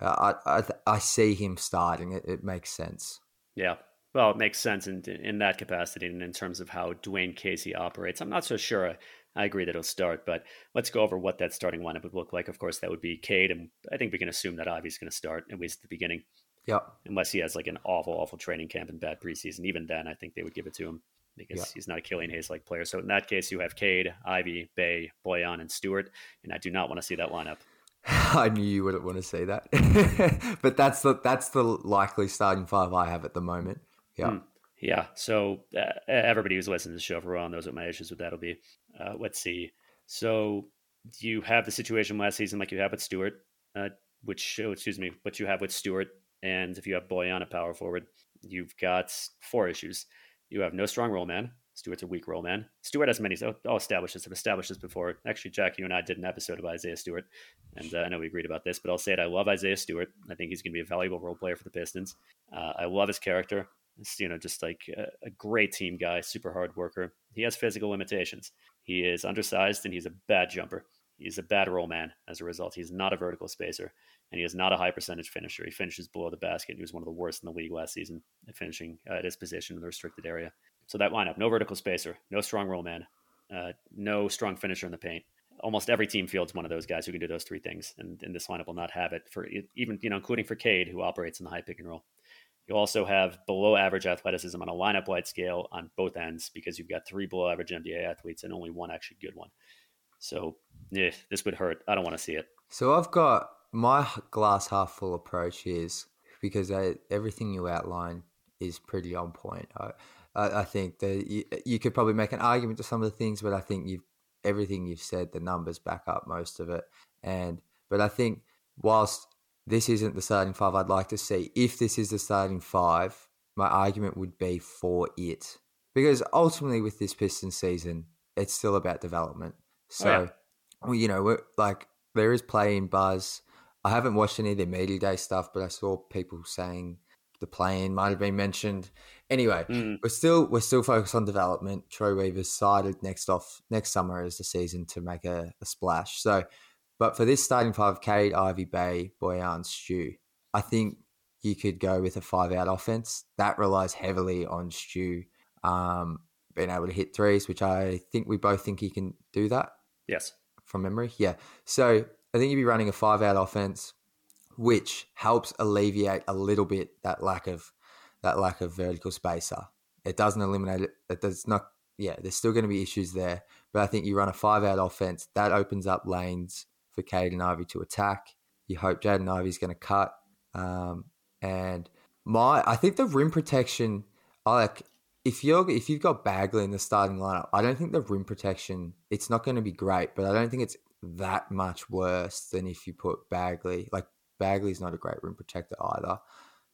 [SPEAKER 2] uh, I I, I see him starting. It, it makes sense.
[SPEAKER 1] Yeah, well, it makes sense in in that capacity and in terms of how Dwane Casey operates. I'm not so sure. I, I agree that he'll start, but let's go over what that starting lineup would look like. Of course, that would be Cade, and I think we can assume that Ivey's going to start at least at the beginning.
[SPEAKER 2] Yeah.
[SPEAKER 1] Unless he has like an awful, awful training camp and bad preseason, even then, I think they would give it to him because yeah. he's not a Killian Hayes like player. So in that case, you have Cade, Ivey, Bey, Bojan, and Stewart, and I do not want to see that lineup.
[SPEAKER 2] I knew you wouldn't want to say that, but that's the that's the likely starting five I have at the moment. Yeah. Mm,
[SPEAKER 1] yeah. So uh, everybody who's listening to the show for a while knows what my issues with that'll be. Uh, let's see. So you have the situation last season like you have with Stewart, uh, which, oh, excuse me, what you have with Stewart. And if you have Bojan a power forward, you've got four issues. You have no strong roll man. Stewart's a weak roll man. Stewart has many. So I'll establish this. I've established this before. Actually, Jack, you and I did an episode of Isaiah Stewart, and uh, I know we agreed about this, but I'll say it. I love Isaiah Stewart. I think he's going to be a valuable role player for the Pistons. Uh, I love his character. It's, you know, just like a, a great team guy, super hard worker. He has physical limitations. He is undersized and he's a bad jumper. He's a bad roll man as a result. He's not a vertical spacer, and he is not a high percentage finisher. He finishes below the basket. He was one of the worst in the league last season at finishing uh, at his position in the restricted area. So that lineup, no vertical spacer, no strong roll man, uh, no strong finisher in the paint. Almost every team fields one of those guys who can do those three things, and, and this lineup will not have it for even you know including for Cade who operates in the high pick and roll. You also have below average athleticism on a lineup wide scale on both ends because you've got three below average NBA athletes and only one actually good one. So, yeah, this would hurt. I don't want to see it.
[SPEAKER 2] So I've got my glass half full approach is because I, everything you outline is pretty on point. I, I, I think that you, you, could probably make an argument to some of the things, but I think you've everything you've said, the numbers back up most of it. And but I think whilst this isn't the starting five I'd like to see, if this is the starting five, my argument would be for it because ultimately with this Piston season, it's still about development. So, oh, yeah. well, you know, like there is play in buzz. I haven't watched any of the media day stuff, but I saw people saying the play-in might have been mentioned. Anyway, mm. we're still we're still focused on development. Troy Weaver's sided next off next summer as the season to make a, a splash. So, but for this starting five, Cade, Ivey, Bey, Bojan, Stu, I think you could go with a five-out offense that relies heavily on Stu um, being able to hit threes, which I think we both think he can do that.
[SPEAKER 1] Yes.
[SPEAKER 2] From memory. Yeah. So I think you'd be running a five out offense, which helps alleviate a little bit that lack of that lack of vertical spacer. It doesn't eliminate it. It does not yeah, there's still going to be issues there. But I think you run a five out offense, that opens up lanes for Cade Ivey to attack. You hope Jaden Ivey's going to cut. Um, and my, I think the rim protection, I like if you're if you've got Bagley in the starting lineup, I don't think the rim protection it's not going to be great, but I don't think it's that much worse than if you put Bagley. Like Bagley's not a great rim protector either.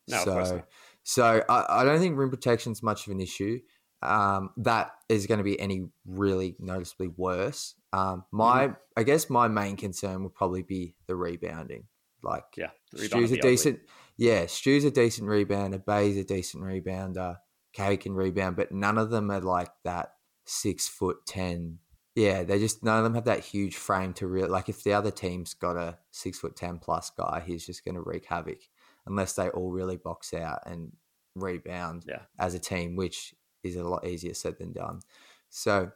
[SPEAKER 2] No, so so I, I don't think rim protection is much of an issue. Um, that is going to be any really noticeably worse. Um, my mm-hmm. I guess my main concern would probably be the rebounding. Like
[SPEAKER 1] yeah,
[SPEAKER 2] Stu's a decent ugly. yeah, Stu's a decent rebounder, Bey's a decent rebounder. K can rebound, but none of them are like that six foot ten. Yeah, they just none of them have that huge frame to real like if the other team's got a six foot ten plus guy, he's just gonna wreak havoc unless they all really box out and rebound
[SPEAKER 1] yeah.
[SPEAKER 2] as a team, which is a lot easier said than done. So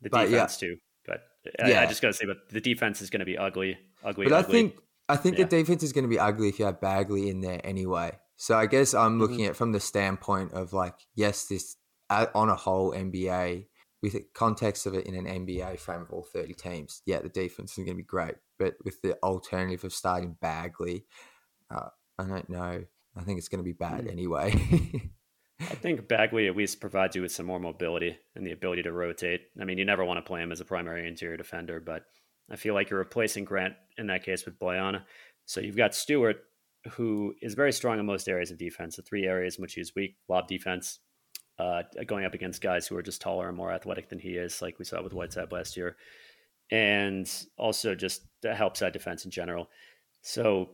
[SPEAKER 1] the defense yeah. too. But I, yeah. I just gotta say, but the defense is gonna be ugly, ugly.
[SPEAKER 2] But
[SPEAKER 1] ugly.
[SPEAKER 2] I think I think yeah. the defense is gonna be ugly if you have Bagley in there anyway. So I guess I'm looking mm-hmm. at from the standpoint of like, yes, this uh, on a whole NBA with the context of it in an NBA frame of all 30 teams. Yeah, the defense is going to be great, but with the alternative of starting Bagley, uh, I don't know. I think it's going to be bad mm-hmm. anyway.
[SPEAKER 1] I think Bagley at least provides you with some more mobility and the ability to rotate. I mean, you never want to play him as a primary interior defender, but I feel like you're replacing Grant in that case with Bojan. So you've got Stewart, who is very strong in most areas of defense. The three areas in which he's weak: lob defense, uh, going up against guys who are just taller and more athletic than he is, like we saw with Whiteside last year, and also just help side defense in general. So,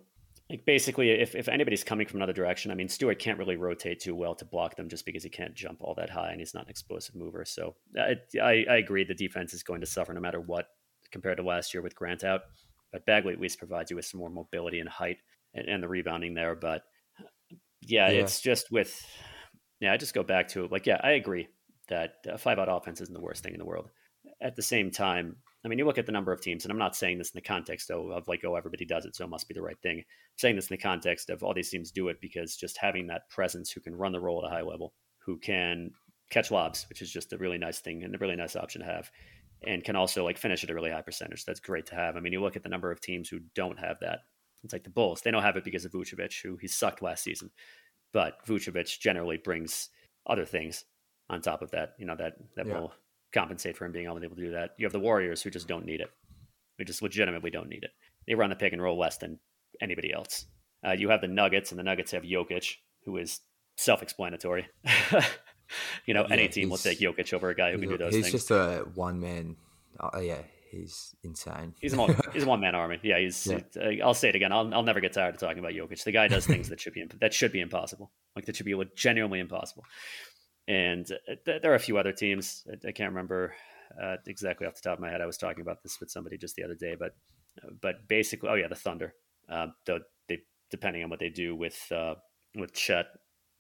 [SPEAKER 1] like basically, if if anybody's coming from another direction, I mean, Stewart can't really rotate too well to block them just because he can't jump all that high and he's not an explosive mover. So, uh, I I, I agree the defense is going to suffer no matter what compared to last year with Grant out. But Bagley at least provides you with some more mobility and height and, and the rebounding there. But yeah, yeah, it's just with yeah. I just go back to it. like yeah, I agree that a five out offense isn't the worst thing in the world. At the same time, I mean, you look at the number of teams, and I'm not saying this in the context of, of like, oh, everybody does it, so it must be the right thing. I'm saying this in the context of all these teams do it because just having that presence who can run the role at a high level, who can catch lobs, which is just a really nice thing and a really nice option to have, and can also like finish at a really high percentage. That's great to have. I mean, you look at the number of teams who don't have that, it's like the Bulls. They don't have it because of Vucevic, who he sucked last season. But Vucevic generally brings other things on top of that, you know, that, that yeah. will compensate for him being able to do that. You have the Warriors who just don't need it. We just legitimately don't need it. They run the pick and roll less than anybody else. Uh, you have the Nuggets, and the Nuggets have Jokic, who is self-explanatory. you know, yeah, any team will take Jokic over a guy who can do those
[SPEAKER 2] he's
[SPEAKER 1] things.
[SPEAKER 2] He's just a one man. Uh, yeah, he's insane.
[SPEAKER 1] He's a one, he's a one man army. Yeah, he's. Yeah. Uh, I'll say it again. I'll, I'll never get tired of talking about Jokic. The guy does things that should be that should be impossible. Like that should be genuinely impossible. And uh, th- there are a few other teams. I, I can't remember. uh, exactly off the top of my head. I was talking about this with somebody just the other day, but uh, but basically, oh yeah, the Thunder. Uh, they depending on what they do with uh, with Chet,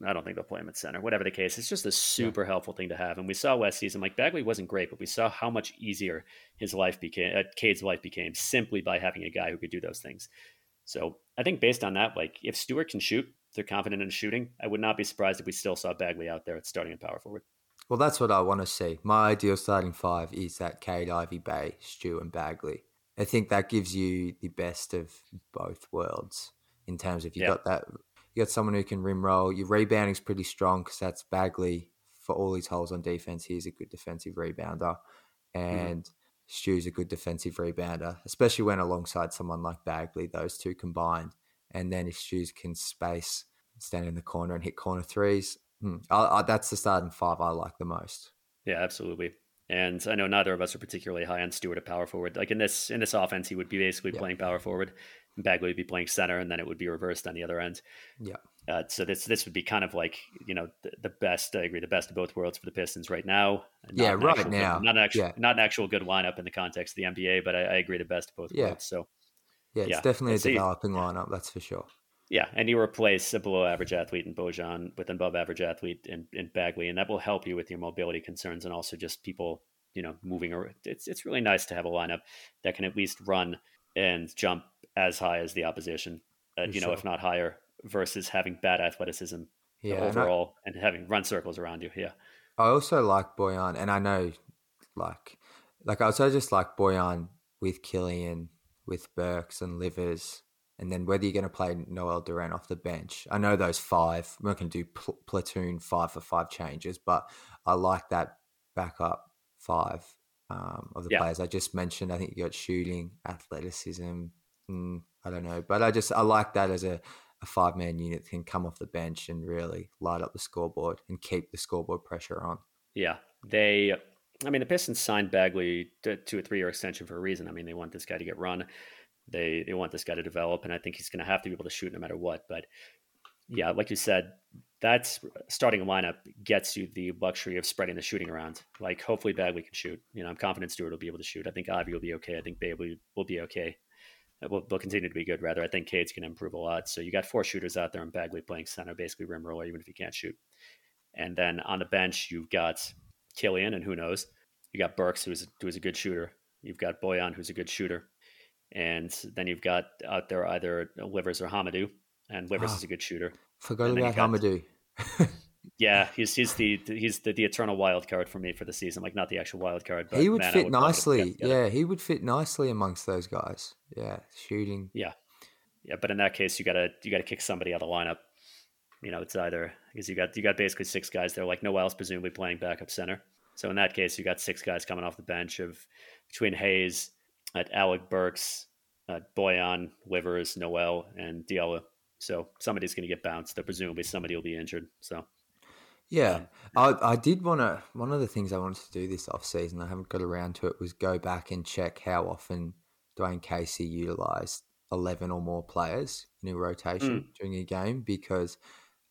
[SPEAKER 1] I don't think they'll play him at center. Whatever the case, it's just a super yeah. helpful thing to have. And we saw last season, like Bagley wasn't great, but we saw how much easier his life became, uh, Cade's life became, simply by having a guy who could do those things. So I think based on that, like if Stewart can shoot, they're confident in shooting. I would not be surprised if we still saw Bagley out there at starting at power forward.
[SPEAKER 2] Well, that's what I want to see. My ideal starting five is that Cade, Ivey, Bey, Stew, and Bagley. I think that gives you the best of both worlds in terms of you got that you got someone who can rim roll. Your rebounding's pretty strong because that's Bagley for all his holes on defense. He's a good defensive rebounder, mm-hmm. and mm. Stew's a good defensive rebounder, especially when alongside someone like Bagley. Those two combined, and then if Stews can space, stand in the corner and hit corner threes, hmm, I, I, that's the starting five I like the most.
[SPEAKER 1] Yeah, absolutely. And I know neither of us are particularly high on Stewart at power forward. Like in this in this offense, he would be basically yeah. playing power forward. Bagley would be playing center, and then it would be reversed on the other end.
[SPEAKER 2] Yeah.
[SPEAKER 1] Uh, so this this would be kind of like you know the, the, best. I agree, the best of both worlds for the Pistons right now.
[SPEAKER 2] Not yeah, right now.
[SPEAKER 1] Not an actual, yeah. not an actual good lineup in the context of the NBA, but I, I agree, the best of both yeah. worlds. So
[SPEAKER 2] yeah, it's yeah. definitely a developing lineup. That's for sure.
[SPEAKER 1] Yeah, and you replace a below average athlete in Bojan with an above average athlete in, in Bagley, and that will help you with your mobility concerns and also just people, you know, moving around. It's it's really nice to have a lineup that can at least run and jump as high as the opposition, uh, you sure. know, if not higher, versus having bad athleticism yeah, overall and, I, and, having run circles around you. Yeah.
[SPEAKER 2] I also like Bojan, and I know, like, like I also just like Bojan with Killian, with Burks and Livers, and then whether you're going to play Noel Duren off the bench. I know those five. We're not going to do pl- platoon five for five changes, but I like that backup five um, of the yeah. players I just mentioned. I think you got shooting, athleticism, mm, I don't know, but I just I like that as a, a five man unit can come off the bench and really light up the scoreboard and keep the scoreboard pressure on.
[SPEAKER 1] Yeah, they. I mean, the Pistons signed Bagley to, to a three year extension for a reason. I mean, they want this guy to get run. They they want this guy to develop, and I think he's going to have to be able to shoot no matter what. But yeah, like you said, that's starting a lineup gets you the luxury of spreading the shooting around. Like hopefully Bagley can shoot. You know, I'm confident Stewart will be able to shoot. I think Ivey will be okay. I think Bagley will be okay uh, will, will continue to be good. Rather, I think Cade's going to improve a lot. So you got four shooters out there, and Bagley playing center, basically rim roller, even if he can't shoot. And then on the bench, you've got Killian, and who knows? You got Burks, who's who's a good shooter. You've got Bojan, who's a good shooter, and then you've got out there either Livers or Hamidou, and Livers oh, ah. is a good shooter.
[SPEAKER 2] Forgot about Hamidou.
[SPEAKER 1] Yeah, he's he's the he's the, the eternal wild card for me for the season. Like not the actual wild card, but
[SPEAKER 2] he would
[SPEAKER 1] man,
[SPEAKER 2] fit would nicely. Yeah, he would fit nicely amongst those guys. Yeah, shooting.
[SPEAKER 1] Yeah, yeah. But in that case, you gotta you gotta kick somebody out of the lineup. You know, it's either because you got you got basically six guys there. Like Noel's presumably playing backup center. So in that case, you got six guys coming off the bench of between Hayes, at Alec Burks, uh, Bojan, Livers, Noel, and Diallo. So somebody's going to get bounced. Though presumably somebody will be injured. So
[SPEAKER 2] yeah, I, I did want to. One of the things I wanted to do this off season, I haven't got around to it, was go back and check how often Dwane Casey utilized eleven or more players in a rotation mm. during a game because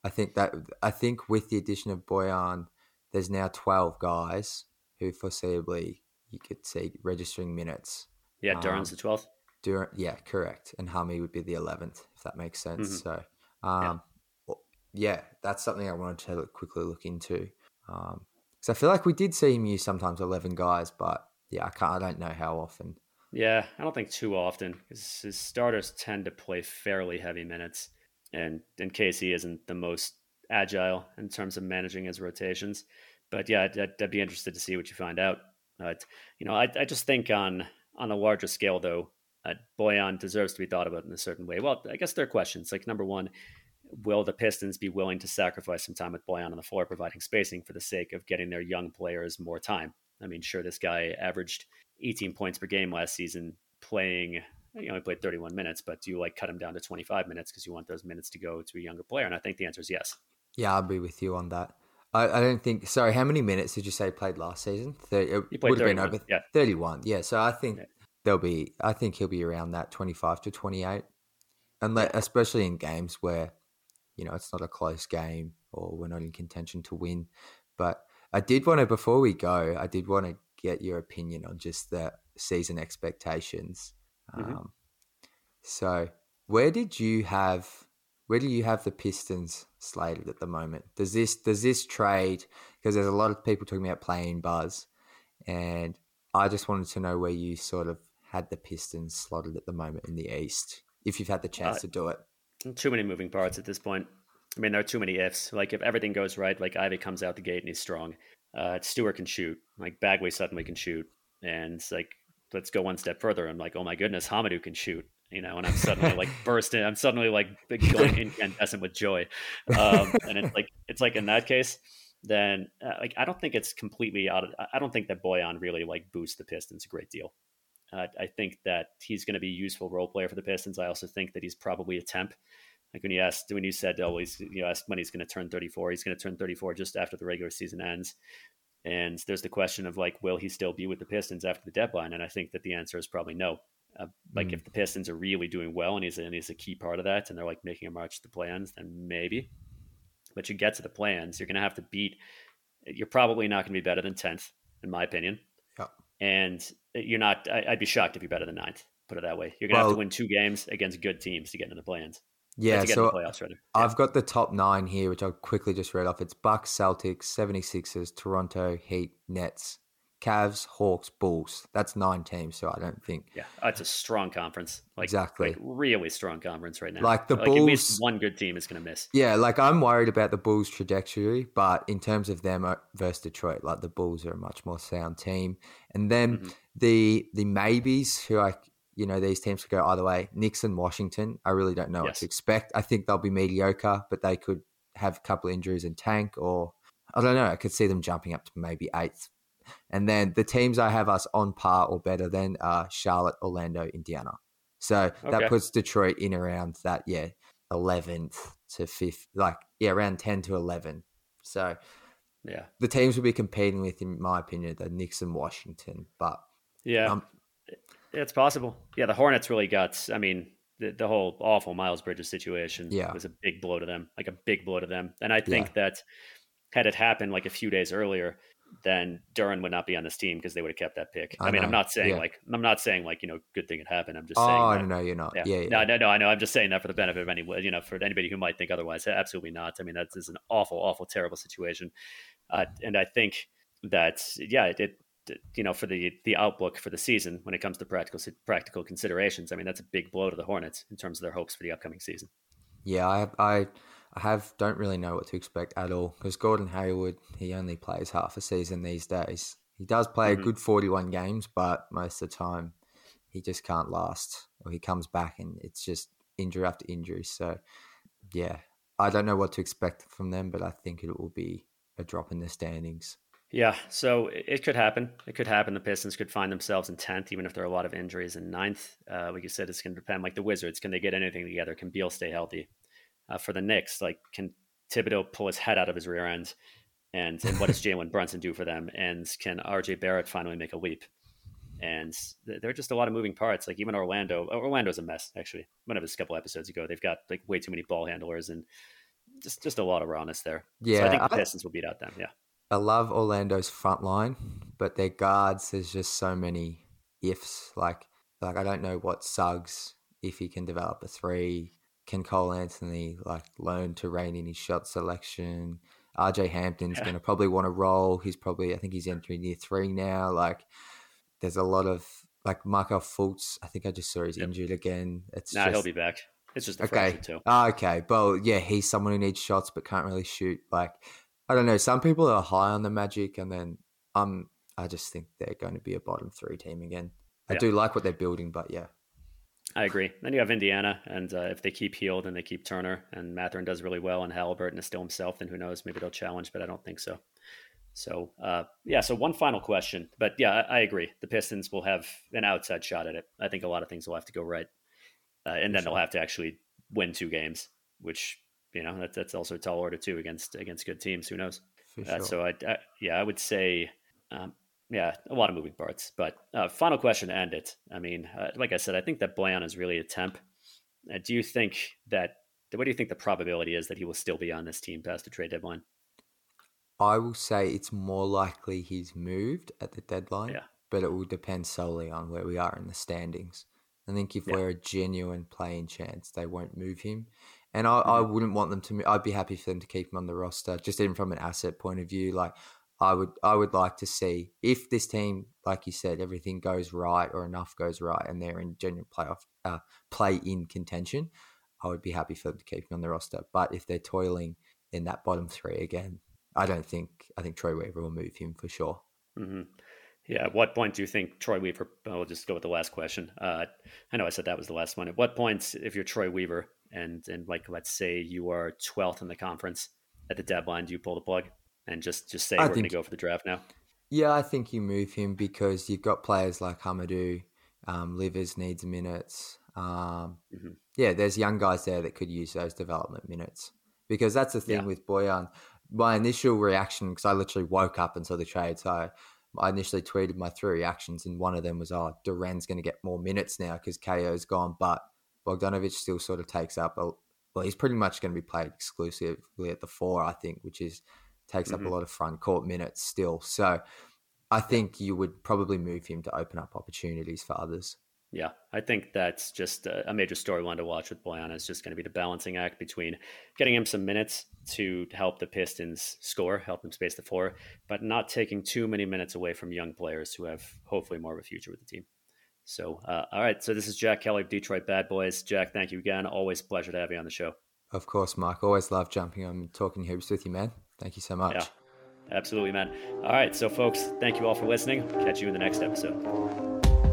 [SPEAKER 2] I think that I think with the addition of Bojan, there's now twelve guys who foreseeably you could see registering minutes.
[SPEAKER 1] Yeah, Duren's um, the twelfth.
[SPEAKER 2] Duren, yeah, correct, and Hami would be the eleventh if that makes sense. Mm-hmm. So, um, yeah yeah, that's something I wanted to quickly look into. Because um, I feel like we did see him use sometimes 11 guys, but yeah, I, can't, I don't know how often.
[SPEAKER 1] Yeah, I don't think too often because his starters tend to play fairly heavy minutes. And, and Casey isn't the most agile in terms of managing his rotations. But yeah, I'd, I'd be interested to see what you find out. You know, I, I just think on on a larger scale, though, uh, Bojan deserves to be thought about in a certain way. Well, I guess there are questions. Like, number one, will the Pistons be willing to sacrifice some time with Bojan on the floor, providing spacing for the sake of getting their young players more time? I mean, sure, this guy averaged 18 points per game last season, playing. He only played 31 minutes, but do you like cut him down to 25 minutes because you want those minutes to go to a younger player? And I think the answer is yes.
[SPEAKER 2] Yeah, I'll be with you on that. I, I don't think. Sorry, how many minutes did you say played last season? 30, it would have been over yeah. 31. Yeah, so I think yeah. there'll be. I think he'll be around that 25 to 28, and yeah. especially in games where you know, it's not a close game or we're not in contention to win. But I did want to, before we go, I did want to get your opinion on just the season expectations.
[SPEAKER 1] Mhm.
[SPEAKER 2] Um, so, where did you have where do you have the Pistons slated at the moment? Does this does this trade because there's a lot of people talking about playing buzz, and I just wanted to know where you sort of had the Pistons slotted at the moment in the East, if you've had the chance
[SPEAKER 1] Uh,
[SPEAKER 2] to do it.
[SPEAKER 1] Too many moving parts at this point. I mean, there are too many ifs. Like if everything goes right, like Ivey comes out the gate and he's strong. Uh, Stewart can shoot. Like Bagley suddenly can shoot, and it's like let's go one step further. I'm like, oh my goodness, Hamidou can shoot. You know, and I'm suddenly like bursting. I'm suddenly like going incandescent with joy. Um, and it's like it's like in that case, then uh, like I don't think it's completely out of. I don't think that Bojan really like boosts the Pistons a great deal. Uh, I think that he's going to be a useful role player for the Pistons. I also think that he's probably a temp. Like when you asked, when you said, oh, he's, you know, asked when he's going to turn 34, he's going to turn 34 just after the regular season ends. And there's the question of like, will he still be with the Pistons after the deadline? And I think that the answer is probably no. Uh, like
[SPEAKER 2] Mm.
[SPEAKER 1] if the Pistons are really doing well and he's and he's a key part of that, and they're like making a march to the plans, then maybe. But you get to the plans, you're going to have to beat. You're probably not going to be better than tenth, in my opinion.
[SPEAKER 2] Yeah.
[SPEAKER 1] And you're not. I, I'd be shocked if you're better than ninth. Put it that way. You're going to have to win two games against good teams to get into the plans.
[SPEAKER 2] Yeah, so
[SPEAKER 1] playoffs rather.
[SPEAKER 2] I've got the top nine here, which I'll quickly just read off. It's Bucks, Celtics, 76ers, Toronto, Heat, Nets, Cavs, Hawks, Bulls. That's nine teams, so I don't think
[SPEAKER 1] Yeah, it's a strong conference. Like,
[SPEAKER 2] Exactly.
[SPEAKER 1] like really strong conference right now.
[SPEAKER 2] Like the
[SPEAKER 1] least
[SPEAKER 2] Bulls-
[SPEAKER 1] one good team is going to miss.
[SPEAKER 2] Yeah, like I'm worried about the Bulls' trajectory, but in terms of them uh, versus Detroit, like the Bulls are a much more sound team. And then
[SPEAKER 1] Mhm.
[SPEAKER 2] the the maybes who I you know these teams could go either way. Knicks and Washington, I really don't know what to expect. I think they'll be mediocre, but they could have a couple injuries and tank, or I don't know. I could see them jumping up to maybe eighth. And then the teams I have us on par or better than are Charlotte, Orlando, Indiana. So
[SPEAKER 1] Okay.
[SPEAKER 2] that puts Detroit in around that, yeah, 11th to 5th, like, yeah, around 10 to 11. So
[SPEAKER 1] Yeah,
[SPEAKER 2] the teams will be competing with, in my opinion, the Knicks and Washington. But
[SPEAKER 1] yeah,
[SPEAKER 2] um,
[SPEAKER 1] it's possible. Yeah, the Hornets really got. I mean, the, the whole awful Miles Bridges situation
[SPEAKER 2] Yeah.
[SPEAKER 1] was a big blow to them, like a big blow to them. And I think that had it happened like a few days earlier, then Duren would not be on this team because they would have kept that pick. I,
[SPEAKER 2] I
[SPEAKER 1] mean, I'm not saying
[SPEAKER 2] yeah.
[SPEAKER 1] like I'm not saying like you know good thing had happened. I'm just saying.
[SPEAKER 2] oh, no, no, you're not.
[SPEAKER 1] Yeah.
[SPEAKER 2] Yeah, yeah.
[SPEAKER 1] No, no, no. I know. I'm just saying that for the benefit of any, you know, for anybody who might think otherwise. Absolutely not. I mean, that is an awful, awful, terrible situation. Uh, and I think that, yeah, it, you know, for the the outlook for the season when it comes to practical practical considerations, I mean, that's a big blow to the Hornets in terms of their hopes for the upcoming season.
[SPEAKER 2] Yeah, I, I, I have don't really know what to expect at all because Gordon Hayward he only plays half a season these days. He does play
[SPEAKER 1] Mhm.
[SPEAKER 2] a good forty-one games, but most of the time he just can't last, or he comes back and it's just injury after injury. So, yeah, I don't know what to expect from them, but I think it will be a drop in the standings.
[SPEAKER 1] Yeah, so it could happen. It could happen. The Pistons could find themselves in tenth, even if there are a lot of injuries in ninth. Uh, like you said, it's going to depend. Like the Wizards, can they get anything together? Can Beal stay healthy? Uh, for the Knicks, like can Thibodeau pull his head out of his rear end? And, and what does Jalen Brunson do for them? And can RJ Barrett finally make a leap? And th- there are just a lot of moving parts. Like even Orlando, Orlando's a mess. Actually, one of his couple episodes ago, they've got like way too many ball handlers and just just a lot of rawness there. so
[SPEAKER 2] Yeah,
[SPEAKER 1] I think the
[SPEAKER 2] I-
[SPEAKER 1] Pistons will beat out them. Yeah.
[SPEAKER 2] I love Orlando's front line, but their guards, there's just so many ifs. Like, like I don't know what Suggs if he can develop a three. Can Cole Anthony like learn to rein in his shot selection? RJ Hampton's
[SPEAKER 1] Yeah.
[SPEAKER 2] going to probably want to roll. He's probably I think he's entering year three now. Like, there's a lot of like Markelle Fultz. I think I just saw he's
[SPEAKER 1] Yep.
[SPEAKER 2] injured again. It's
[SPEAKER 1] Nah,
[SPEAKER 2] just,
[SPEAKER 1] he'll be back. It's just a
[SPEAKER 2] Okay.
[SPEAKER 1] too.
[SPEAKER 2] Ah, okay. Well, yeah, he's someone who needs shots but can't really shoot. Like, I don't know. Some people are high on the Magic, and then um, I just think they're going to be a bottom three team again. I
[SPEAKER 1] Yeah.
[SPEAKER 2] do like what they're building, but yeah,
[SPEAKER 1] I agree. Then you have Indiana, and uh, if they keep Hield and they keep Turner and Mathurin does really well, and Halliburton is still himself, then who knows? Maybe they'll challenge, but I don't think so. So uh, yeah. So one final question, but yeah, I, I agree. The Pistons will have an outside shot at it. I think a lot of things will have to go right, uh, and then they'll have to actually win two games, which you know that, that's also a tall order too against against good teams. Who knows?
[SPEAKER 2] for
[SPEAKER 1] Uh, so I, I, yeah, I would say, um, yeah, a lot of moving parts. But uh, final question to end it. I mean, uh, like I said, I think that Bojan is really a temp. Uh, do you think that? What do you think the probability is that he will still be on this team past the trade deadline?
[SPEAKER 2] I will say it's more likely he's moved at the deadline,
[SPEAKER 1] Yeah.
[SPEAKER 2] but it will depend solely on where we are in the standings. I think if
[SPEAKER 1] Yeah.
[SPEAKER 2] we're a genuine playing chance, they won't move him. And I, I
[SPEAKER 1] Mhm.
[SPEAKER 2] wouldn't want them to. I'd be happy for them to keep him on the roster, just even from an asset point of view. Like I would, I would like to see if this team, like you said, everything goes right or enough goes right, and they're in genuine playoff uh, play in contention. I would be happy for them to keep him on the roster. But if they're toiling in that bottom three again, I don't think. I think Troy Weaver will move him for sure.
[SPEAKER 1] hmm Yeah. At what point do you think Troy Weaver? oh, We'll just go with the last question. Uh, I know I said that was the last one. At what point, if you're Troy Weaver and and like let's say you are 12th in the conference at the deadline, do you pull the plug and just just say
[SPEAKER 2] I
[SPEAKER 1] we're going to go for the draft now?
[SPEAKER 2] Yeah, I think you move him because you've got players like Hamidou, um, Livers needs minutes. Um,
[SPEAKER 1] Mhm.
[SPEAKER 2] Yeah, there's young guys there that could use those development minutes because that's the thing
[SPEAKER 1] Yeah.
[SPEAKER 2] with Bojan. My initial reaction, because I literally woke up and saw the trade, so I initially tweeted my three reactions, and one of them was, "Oh, Duren's going to get more minutes now because KO's gone," but Bogdanovic still sort of takes up a. Well, he's pretty much going to be played exclusively at the four, I think, which is takes up
[SPEAKER 1] Mhm.
[SPEAKER 2] a lot of front court minutes still. So I think you would probably move him to open up opportunities for others.
[SPEAKER 1] Yeah, I think that's just a, major storyline to watch with Bojan. Is just going to be the balancing act between getting him some minutes to help the Pistons score, help them space the floor, but not taking too many minutes away from young players who have hopefully more of a future with the team. So, uh, all right. So this is Jack Kelly of Detroit Bad Boys. Jack, thank you again. Always a pleasure to have you on the show.
[SPEAKER 2] Of course, Mike. Always love jumping on and talking hoops with you, man. Thank you so much.
[SPEAKER 1] Yeah, absolutely, man. All right. So, folks, thank you all for listening. Catch you in the next episode.